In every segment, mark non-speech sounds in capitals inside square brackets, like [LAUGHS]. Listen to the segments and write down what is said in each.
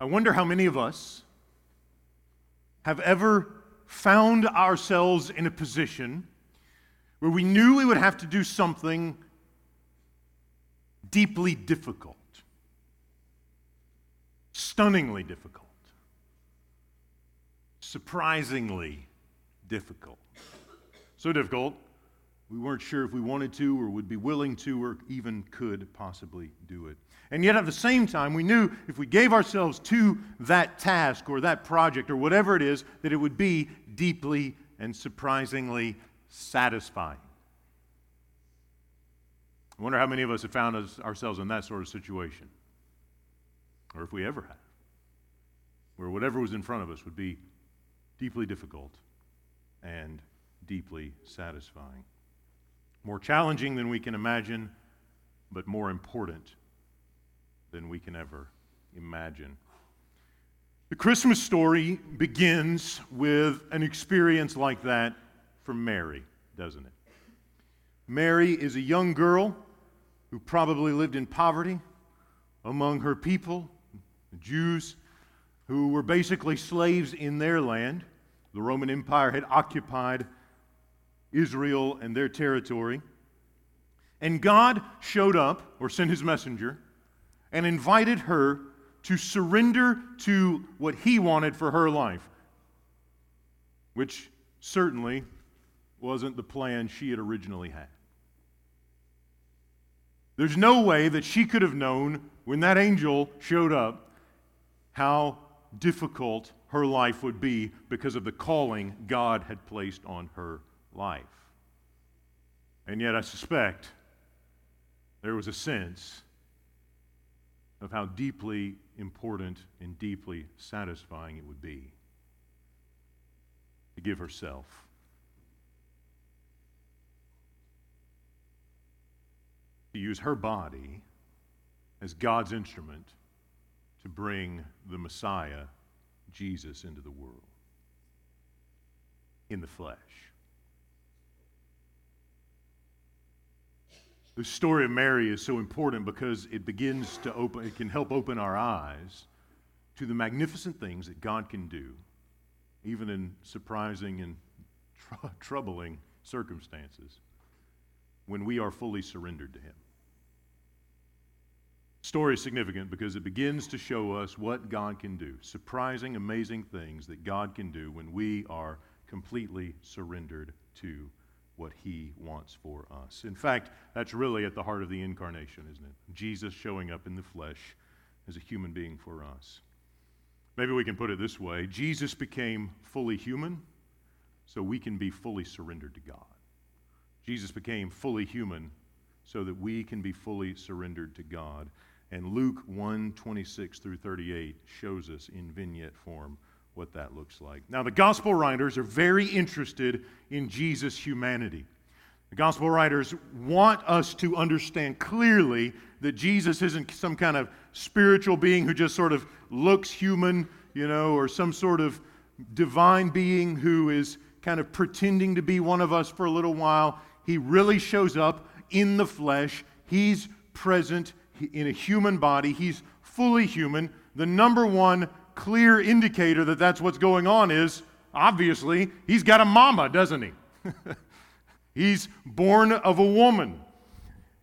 I wonder how many of us have ever found ourselves in a position where we knew we would have to do something deeply difficult, stunningly difficult, surprisingly difficult. So difficult, we weren't sure if we wanted to or would be willing to or even could possibly do it. And yet, at the same time, we knew if we gave ourselves to that task or that project or whatever it is, that it would be deeply and surprisingly satisfying. I wonder how many of us have found us, ourselves in that sort of situation, or if we ever have, where whatever was in front of us would be deeply difficult and deeply satisfying. More challenging than we can imagine, but more important than we can ever imagine. The Christmas story begins with an experience like that for Mary, doesn't it? Mary is a young girl who probably lived in poverty among her people, the Jews, who were basically slaves in their land. The Roman Empire had occupied Israel and their territory. And God showed up, or sent his messenger, and invited her to surrender to what he wanted for her life, which certainly wasn't the plan she had originally had. There's no way that she could have known when that angel showed up how difficult her life would be because of the calling God had placed on her life. And yet, I suspect there was a sense of how deeply important and deeply satisfying it would be to give herself. To use her body as God's instrument to bring the Messiah, Jesus, into the world in the flesh. The story of Mary is so important because it begins to open, it can help open our eyes to the magnificent things that God can do, even in surprising and [LAUGHS] tr- troubling circumstances, when we are fully surrendered to Him. Story is significant because it begins to show us what God can do. Surprising, amazing things that God can do when we are completely surrendered to what he wants for us. In fact, that's really at the heart of the incarnation, isn't it? Jesus showing up in the flesh as a human being for us. Maybe we can put it this way Jesus became fully human so we can be fully surrendered to God. Jesus became fully human so that we can be fully surrendered to God. And Luke 1 26 through 38 shows us in vignette form what that looks like. Now, the gospel writers are very interested in Jesus' humanity. The gospel writers want us to understand clearly that Jesus isn't some kind of spiritual being who just sort of looks human, you know, or some sort of divine being who is kind of pretending to be one of us for a little while. He really shows up in the flesh. He's present in a human body. He's fully human. The number one clear indicator that that's what's going on is obviously he's got a mama, doesn't he? [LAUGHS] he's born of a woman.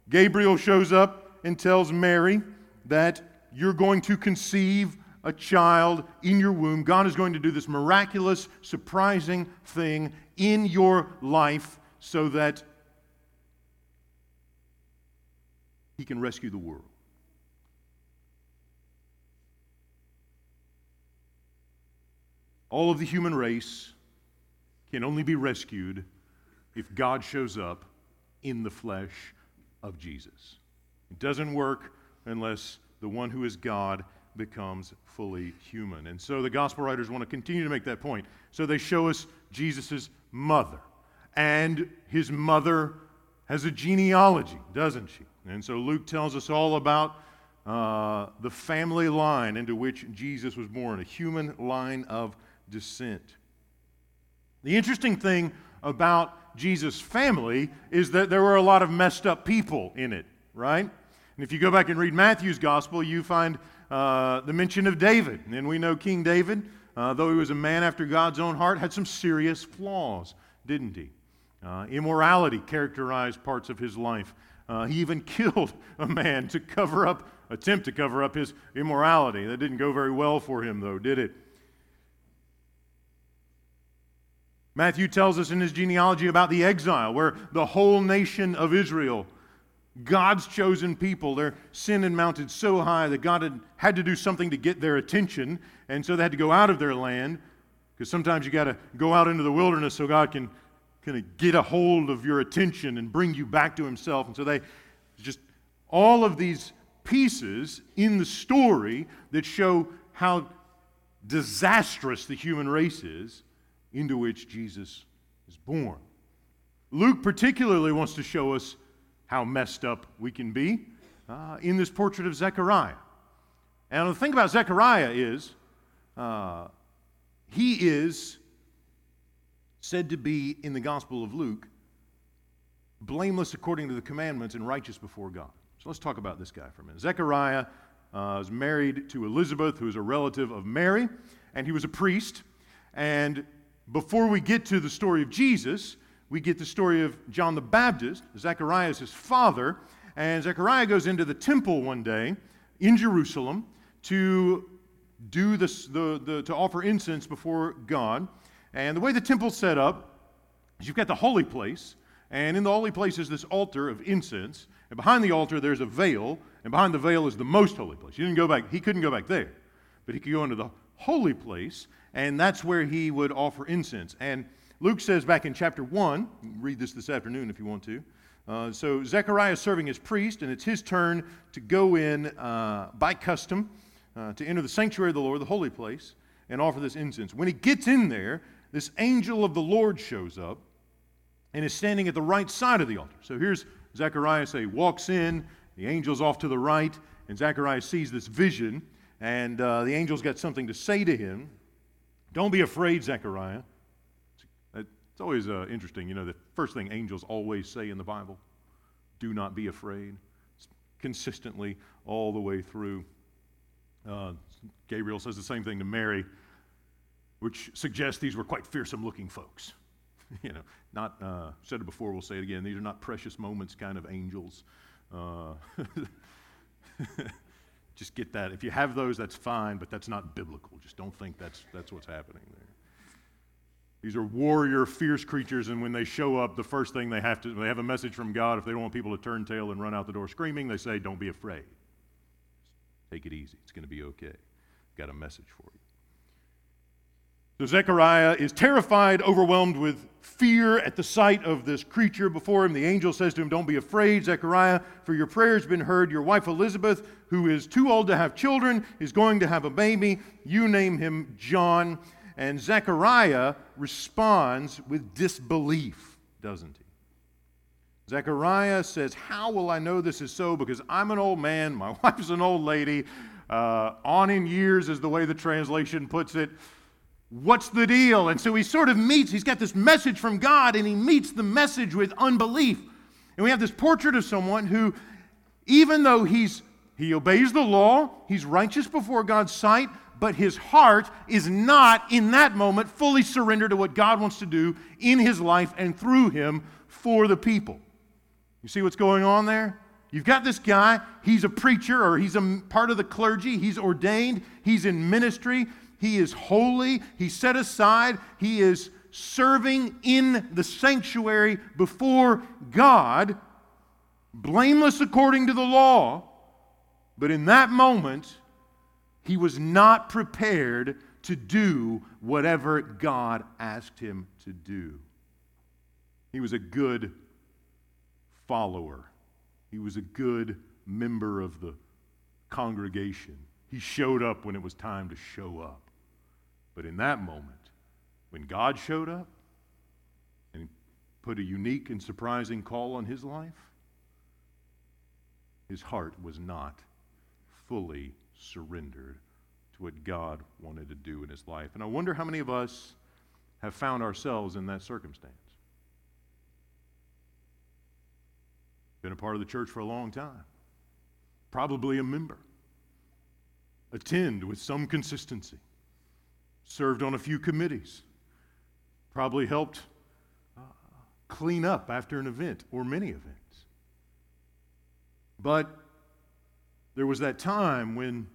Gabriel shows up and tells Mary that you're going to conceive a child in your womb. God is going to do this miraculous, surprising thing in your life so that he can rescue the world. All of the human race can only be rescued if God shows up in the flesh of Jesus. It doesn't work unless the one who is God becomes fully human. And so the gospel writers want to continue to make that point. So they show us Jesus' mother. And his mother has a genealogy, doesn't she? And so Luke tells us all about uh, the family line into which Jesus was born, a human line of descent. The interesting thing about Jesus' family is that there were a lot of messed up people in it, right? And if you go back and read Matthew's gospel, you find uh, the mention of David. And we know King David, uh, though he was a man after God's own heart, had some serious flaws, didn't he? Uh, immorality characterized parts of his life. Uh, he even [LAUGHS] killed a man to cover up, attempt to cover up his immorality. That didn't go very well for him, though, did it? Matthew tells us in his genealogy about the exile, where the whole nation of Israel, God's chosen people, their sin had mounted so high that God had had to do something to get their attention, and so they had to go out of their land. Because sometimes you got to go out into the wilderness so God can kind of get a hold of your attention and bring you back to Himself. And so they just all of these pieces in the story that show how disastrous the human race is into which Jesus is born. Luke particularly wants to show us how messed up we can be uh, in this portrait of Zechariah. And the thing about Zechariah is, uh, he is said to be in the Gospel of Luke blameless according to the commandments and righteous before God. So let's talk about this guy for a minute. Zechariah uh, was married to Elizabeth, who is a relative of Mary, and he was a priest. And before we get to the story of Jesus, we get the story of John the Baptist. Zechariah is his father. And Zechariah goes into the temple one day in Jerusalem to do this, the, the, to offer incense before God. And the way the temple's set up is you've got the holy place, and in the holy place is this altar of incense. And behind the altar, there's a veil, and behind the veil is the most holy place. You didn't go back, he couldn't go back there, but he could go into the holy place and that's where he would offer incense. And Luke says back in chapter 1, read this this afternoon if you want to. Uh, so Zechariah is serving as priest, and it's his turn to go in uh, by custom uh, to enter the sanctuary of the Lord, the holy place, and offer this incense. When he gets in there, this angel of the Lord shows up and is standing at the right side of the altar. So here's Zechariah say, he walks in, the angel's off to the right, and Zechariah sees this vision, and uh, the angel's got something to say to him. Don't be afraid, Zechariah. It's always uh, interesting, you know, the first thing angels always say in the Bible do not be afraid. It's consistently all the way through. Uh, Gabriel says the same thing to Mary, which suggests these were quite fearsome looking folks. [LAUGHS] you know, not, uh, said it before, we'll say it again, these are not precious moments kind of angels. [LAUGHS] Just get that. If you have those, that's fine, but that's not biblical. Just don't think that's, that's what's happening there. These are warrior, fierce creatures, and when they show up, the first thing they have to, they have a message from God. If they don't want people to turn tail and run out the door screaming, they say, Don't be afraid. Take it easy. It's going to be okay. Got a message for you. So Zechariah is terrified, overwhelmed with fear at the sight of this creature before him. The angel says to him, Don't be afraid, Zechariah, for your prayer has been heard. Your wife Elizabeth, who is too old to have children, is going to have a baby. You name him John. And Zechariah responds with disbelief, doesn't he? Zechariah says, How will I know this is so? Because I'm an old man, my [LAUGHS] wife's an old lady. Uh, on in years is the way the translation puts it. What's the deal? And so he sort of meets, he's got this message from God, and he meets the message with unbelief. And we have this portrait of someone who, even though he's he obeys the law, he's righteous before God's sight, but his heart is not in that moment fully surrendered to what God wants to do in his life and through him for the people. You see what's going on there? You've got this guy, he's a preacher or he's a part of the clergy, he's ordained, he's in ministry, he is holy. He's set aside. He is serving in the sanctuary before God, blameless according to the law. But in that moment, he was not prepared to do whatever God asked him to do. He was a good follower, he was a good member of the congregation. He showed up when it was time to show up. But in that moment, when God showed up and put a unique and surprising call on his life, his heart was not fully surrendered to what God wanted to do in his life. And I wonder how many of us have found ourselves in that circumstance. Been a part of the church for a long time, probably a member. attend with some consistency, served on a few committees, probably helped uh, clean up after an event or many events. But there was that time when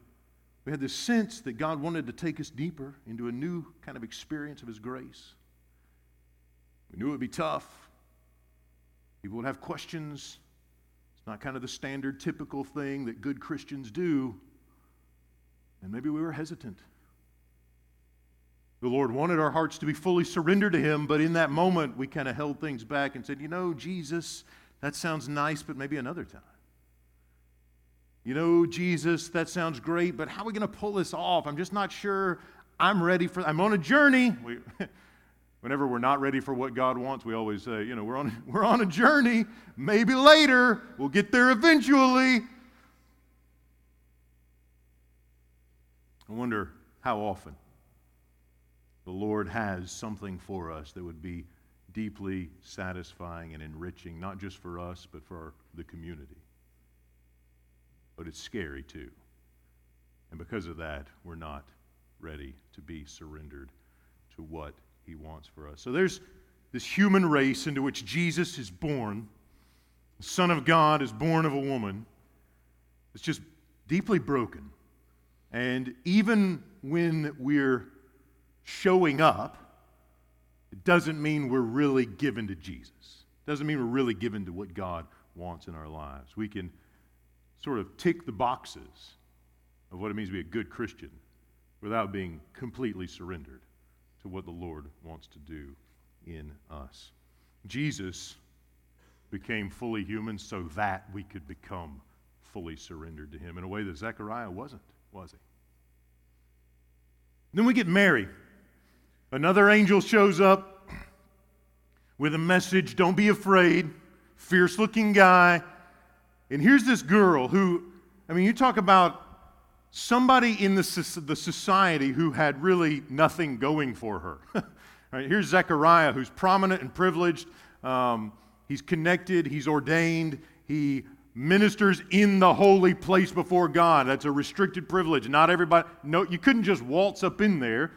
we had this sense that God wanted to take us deeper into a new kind of experience of His grace. We knew it would be tough. People would have questions. It's not kind of the standard, typical thing that good Christians do. And maybe we were hesitant. The Lord wanted our hearts to be fully surrendered to Him, but in that moment, we kind of held things back and said, You know, Jesus, that sounds nice, but maybe another time. You know, Jesus, that sounds great, but how are we going to pull this off? I'm just not sure I'm ready for I'm on a journey. We, [LAUGHS] whenever we're not ready for what God wants, we always say, you know, we're on, [LAUGHS] we're on a journey. Maybe later. We'll get there eventually. I wonder how often the Lord has something for us that would be deeply satisfying and enriching, not just for us, but for the community. But it's scary too. And because of that, we're not ready to be surrendered to what He wants for us. So there's this human race into which Jesus is born. The Son of God is born of a woman. It's just deeply broken and even when we're showing up, doesn't mean we're really given to Jesus. Doesn't mean we're really given to what God wants in our lives. We can sort of tick the boxes of what it means to be a good Christian without being completely surrendered to what the Lord wants to do in us. Jesus became fully human so that we could become fully surrendered to Him in a way that Zechariah wasn't was he? Then we get Mary. Another angel shows up with a message don't be afraid, fierce looking guy. And here's this girl who, I mean, you talk about somebody in the, the society who had really nothing going for her. [LAUGHS] right, here's Zechariah, who's prominent and privileged. Um, he's connected, he's ordained, he ministers in the holy place before God. That's a restricted privilege. Not everybody, no, you couldn't just waltz up in there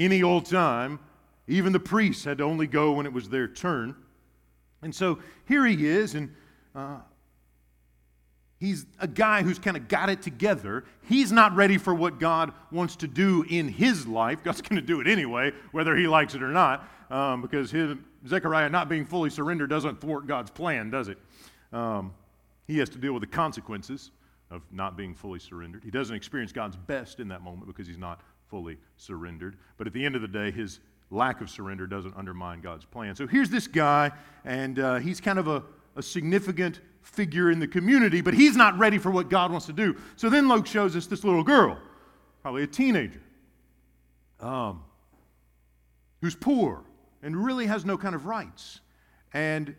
any old time. Even the priests had to only go when it was their turn. And so here he is, and uh, he's a guy who's kind of got it together. He's not ready for what God wants to do in his life. God's [LAUGHS] going to do it anyway, whether he likes it or not, um, because his, Zechariah not being fully surrendered doesn't thwart God's plan, does it? Um, he has to deal with the consequences of not being fully surrendered. He doesn't experience God's best in that moment because he's not fully surrendered. But at the end of the day, his lack of surrender doesn't undermine God's plan. So here's this guy, and uh, he's kind of a, a significant figure in the community, but he's not ready for what God wants to do. So then Luke shows us this little girl, probably a teenager, um, who's poor and really has no kind of rights. And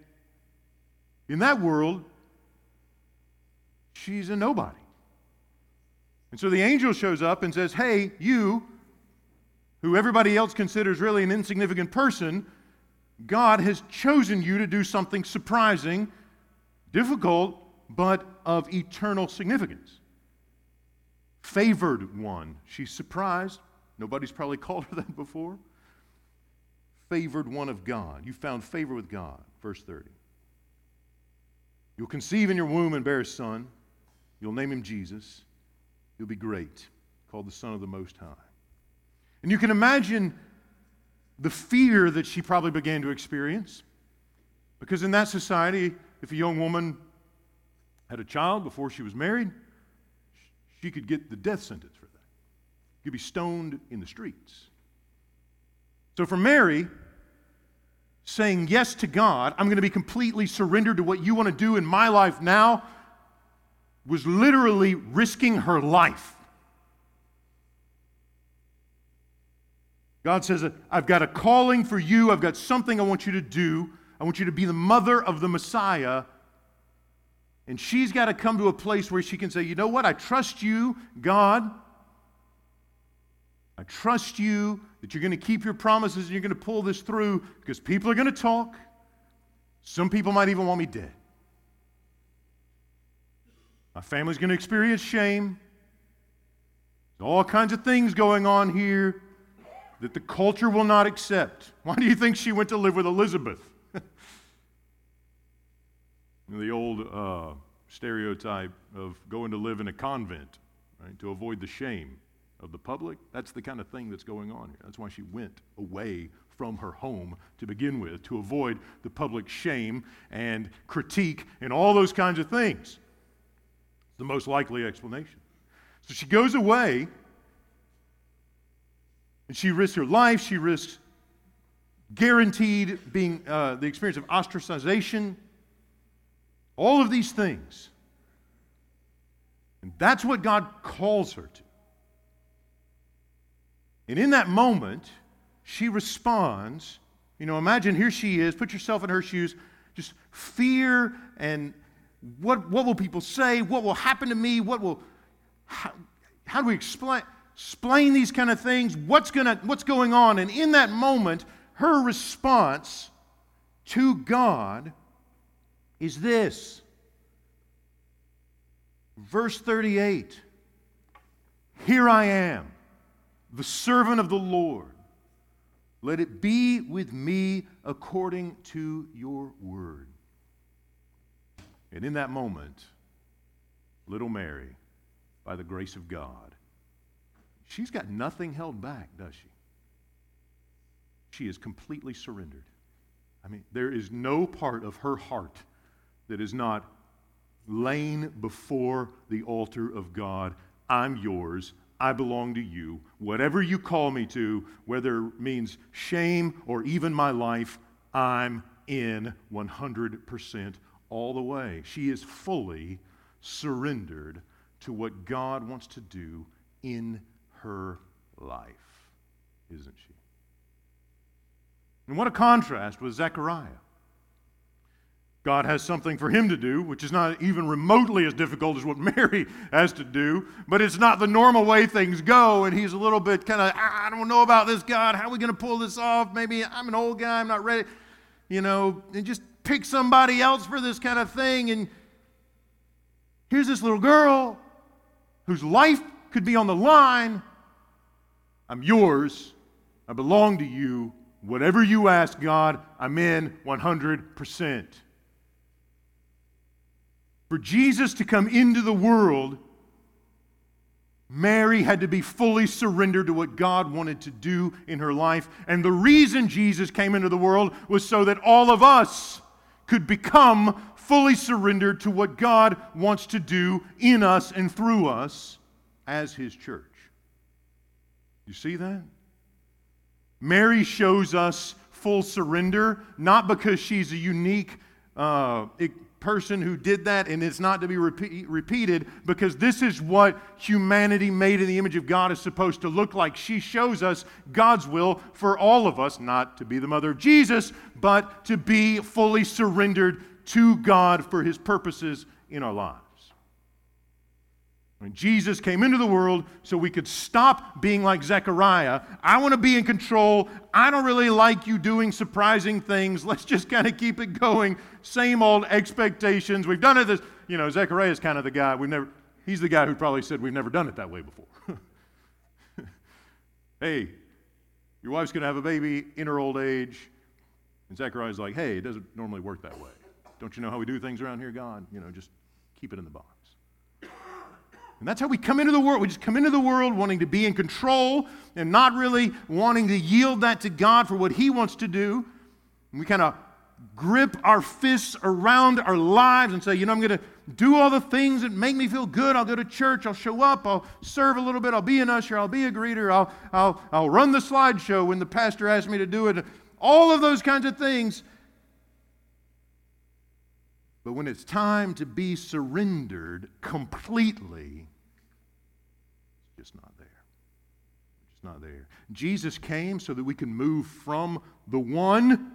in that world, she's a nobody. And so the angel shows up and says, Hey, you, who everybody else considers really an insignificant person, God has chosen you to do something surprising, difficult, but of eternal significance. Favored one. She's surprised. Nobody's probably [LAUGHS] called her that before. Favored one of God. You found favor with God. Verse 30. You'll conceive in your womb and bear a son. You'll name him Jesus. He'll be great, called the Son of the Most High. And you can imagine the fear that she probably began to experience. Because in that society, if a young woman had a child before she was married, she could get the death sentence for that. She could be stoned in the streets. So for Mary, saying yes to God, I'm going to be completely surrendered to what you want to do in my life now, was literally risking her life. God says, I've got a calling for you. I've got something I want you to do. I want you to be the mother of the Messiah. And she's got to come to a place where she can say, You know what? I trust you, God. I trust you that you're going to keep your promises and you're going to pull this through because people are going to talk. Some people might even want me dead. My family's going to experience shame. There's All kinds of things going on here that the culture will not accept. Why do you think she went to live with Elizabeth? [LAUGHS] the old uh, stereotype of going to live in a convent, right, to avoid the shame of the public. That's the kind of thing that's going on here. That's why she went away from her home to begin with, to avoid the public shame and critique and all those kinds of things. The most likely explanation. So she goes away and she risks her life. She risks guaranteed being uh, the experience of ostracization. All of these things. And that's what God calls her to. And in that moment, she responds. You know, imagine here she is, put yourself in her shoes, just fear and what, what will people say? What will happen to me? What will, how, how do we explain, explain these kind of things? What's, gonna, what's going on? And in that moment, her response to God is this. Verse 38 Here I am, the servant of the Lord. Let it be with me according to your word. And in that moment, little Mary, by the grace of God, she's got nothing held back, does she? She is completely surrendered. I mean, there is no part of her heart that is not laying before the altar of God. I'm yours. I belong to you. Whatever you call me to, whether it means shame or even my life, I'm in 100% all the way. She is fully surrendered to what God wants to do in her life, isn't she? And what a contrast with Zechariah. God has something for him to do, which is not even remotely as difficult as what [LAUGHS] Mary has to do, but it's not the normal way things go. And he's a little bit kind of, I don't know about this, God. How are we going to pull this off? Maybe I'm an old guy, I'm not ready. You know, and just pick somebody else for this kind of thing. And here's this little girl whose life could be on the line. I'm yours. I belong to you. Whatever you ask, God, I'm in 100%. For Jesus to come into the world, Mary had to be fully surrendered to what God wanted to do in her life. And the reason Jesus came into the world was so that all of us could become fully surrendered to what God wants to do in us and through us as His church. You see that? Mary shows us full surrender, not because she's a unique uh, person who did that, and it's not to be repeat, repeated because this is what humanity made in the image of God is supposed to look like. She shows us God's will for all of us, not to be the mother of Jesus, but to be fully surrendered to God for his purposes in our lives. When Jesus came into the world so we could stop being like Zechariah, I want to be in control. I don't really like you doing surprising things. [LAUGHS] Let's just kind of keep it going. Same old expectations. We've done it this, you know, Zechariah is kind of the guy we've never he's the guy who probably said we've never done it that way before. [LAUGHS] hey, your wife's going to have a baby in her old age. And Zechariah's like, hey, it doesn't normally work that way. Don't you know how we do things around here, God? You know, just keep it in the box. And that's how we come into the world. We just come into the world wanting to be in control and not really wanting to yield that to God for what He wants to do. And we kind of grip our fists around our lives and say, you know, I'm going to do all the things that make me feel good. I'll go to church. I'll show up. I'll serve a little bit. I'll be an usher. I'll be a greeter. I'll, I'll, I'll run the slideshow when the pastor asks me to do it. All of those kinds of things. But when it's time to be surrendered completely, just not there. It's not there. Jesus came so that we can move from the one,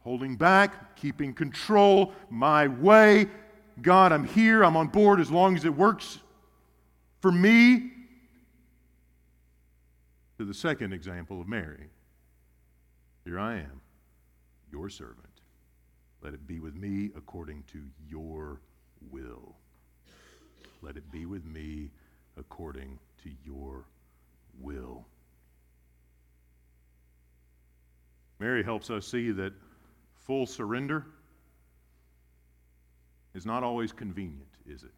holding back, keeping control, my way. God, I'm here, I'm on board as long as it works for me. To the second example of Mary. Here I am, your servant. Let it be with me according to your will. Let it be with me according to your will. Mary helps us see that full surrender is not always convenient, is it?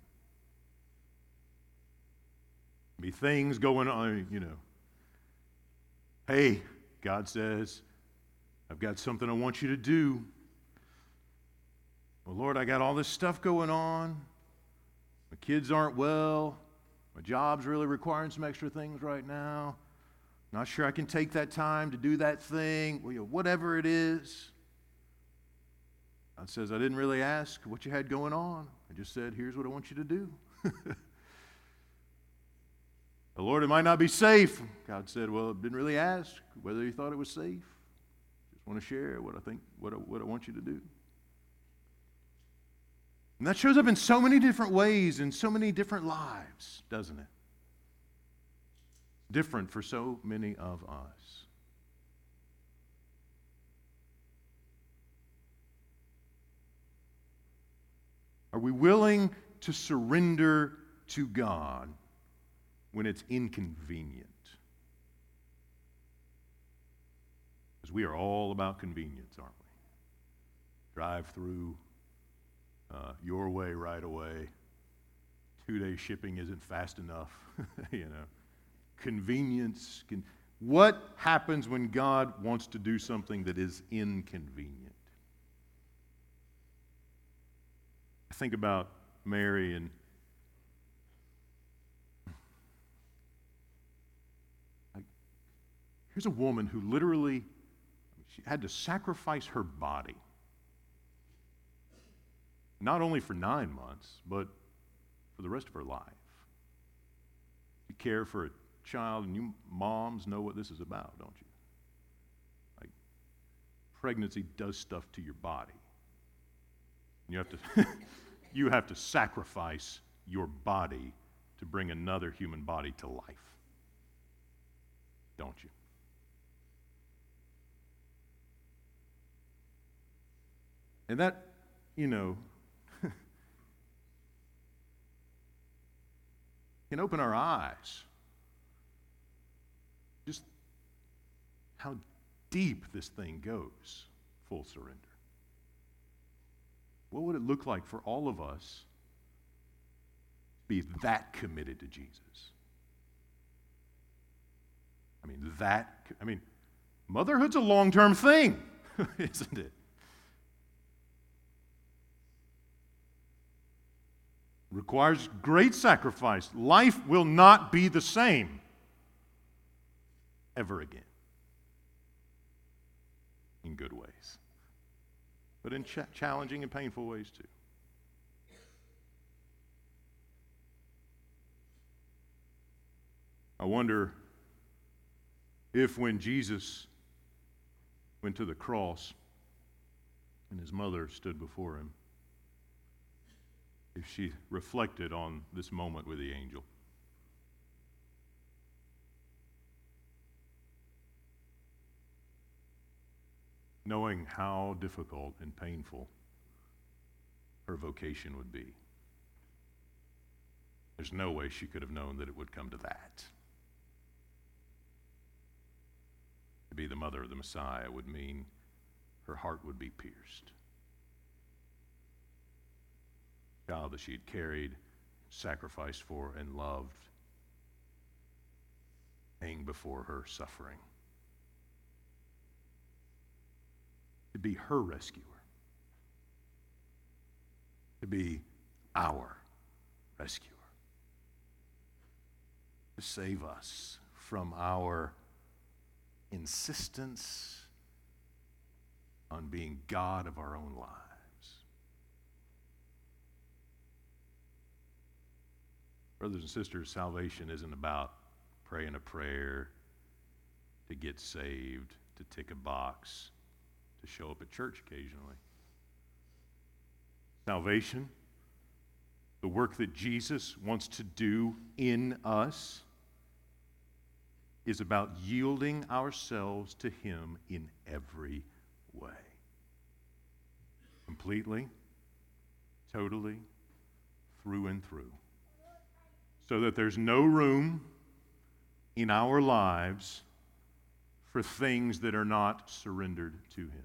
Be things going on, you know. Hey, God says, I've got something I want you to do. Well, Lord, I got all this stuff going on. My kids aren't well. My job's really requiring some extra things right now. Not sure I can take that time to do that thing, whatever it is. God says, I didn't really ask what you had going on. I just said, here's what I want you to do. [LAUGHS] the Lord, it might not be safe. God said, well, I didn't really ask whether you thought it was safe. Just want to share what I think, what I, what I want you to do. And that shows up in so many different ways in so many different lives, doesn't it? Different for so many of us. Are we willing to surrender to God when it's inconvenient? Because we are all about convenience, aren't we? Drive through uh, your way right away. Two day shipping isn't fast enough, [LAUGHS] you know. Convenience. Can, what happens when God wants to do something that is inconvenient? I think about Mary and here's a woman who literally she had to sacrifice her body not only for nine months, but for the rest of her life. You care for a child, and you moms know what this is about, don't you? Like, pregnancy does stuff to your body. You have to, [LAUGHS] you have to sacrifice your body to bring another human body to life, don't you? And that, you know, can open our eyes. Just how deep this thing goes, full surrender. What would it look like for all of us to be that committed to Jesus? I mean, that, I mean, motherhood's a long term thing, [LAUGHS] isn't it? Requires great sacrifice. Life will not be the same ever again. In good ways, but in ch- challenging and painful ways too. I wonder if when Jesus went to the cross and his mother stood before him, if she reflected on this moment with the angel. Knowing how difficult and painful her vocation would be. There's no way she could have known that it would come to that. To be the mother of the Messiah would mean her heart would be pierced child that she had carried, sacrificed for, and loved hang before her suffering. To be her rescuer, to be our rescuer, to save us from our insistence on being God of our own lives. Brothers and sisters, salvation isn't about praying a prayer to get saved, to tick a box, to show up at church occasionally. Salvation, the work that Jesus wants to do in us, is about yielding ourselves to Him in every way. Completely, totally, through and through so that there's no room in our lives for things that are not surrendered to Him.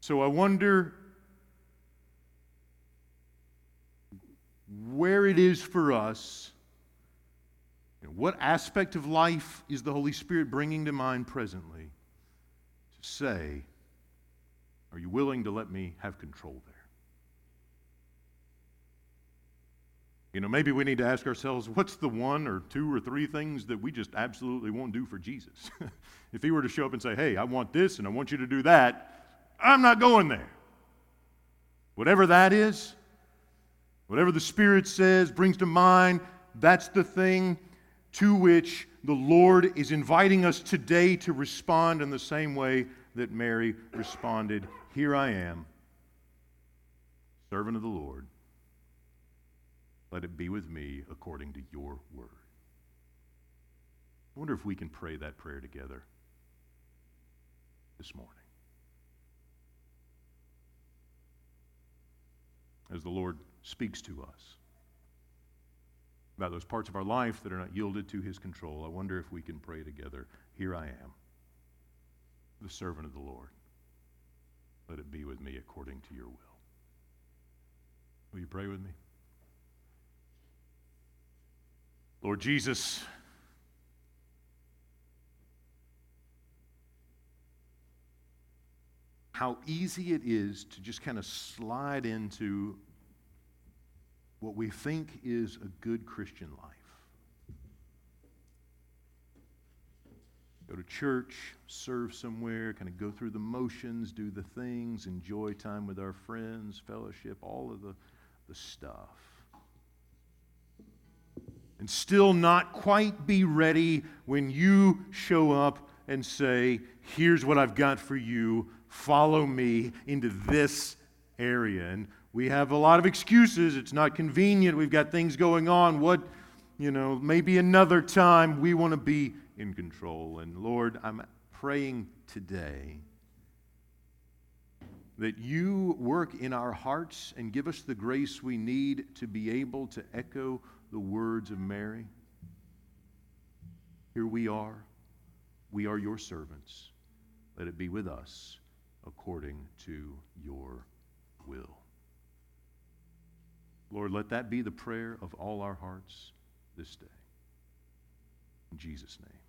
So I wonder where it is for us. What aspect of life is the Holy Spirit bringing to mind presently to say, Are you willing to let me have control there? You know, maybe we need to ask ourselves what's the one or two or three things that we just absolutely won't do for Jesus? [LAUGHS] if he were to show up and say, hey, I want this and I want you to do that, I'm not going there. Whatever that is, whatever the Spirit says, brings to mind, that's the thing to which the Lord is inviting us today to respond in the same way that Mary responded Here I am, servant of the Lord. Let it be with me according to your word. I wonder if we can pray that prayer together this morning. As the Lord speaks to us about those parts of our life that are not yielded to his control, I wonder if we can pray together. Here I am, the servant of the Lord. Let it be with me according to your will. Will you pray with me? Lord Jesus, how easy it is to just kind of slide into what we think is a good Christian life. Go to church, serve somewhere, kind of go through the motions, do the things, enjoy time with our friends, fellowship, all of the, the stuff and still not quite be ready when you show up and say, Here's what I've got for you. Follow me into this area. And we have a lot of excuses. It's not convenient. We've got things going on. What, you know, maybe another time we want to be in control. And Lord, I'm praying today that you work in our hearts and give us the grace we need to be able to echo the words of Mary. Here we are. We are your servants. Let it be with us according to your will. Lord, let that be the prayer of all our hearts this day. In Jesus' name.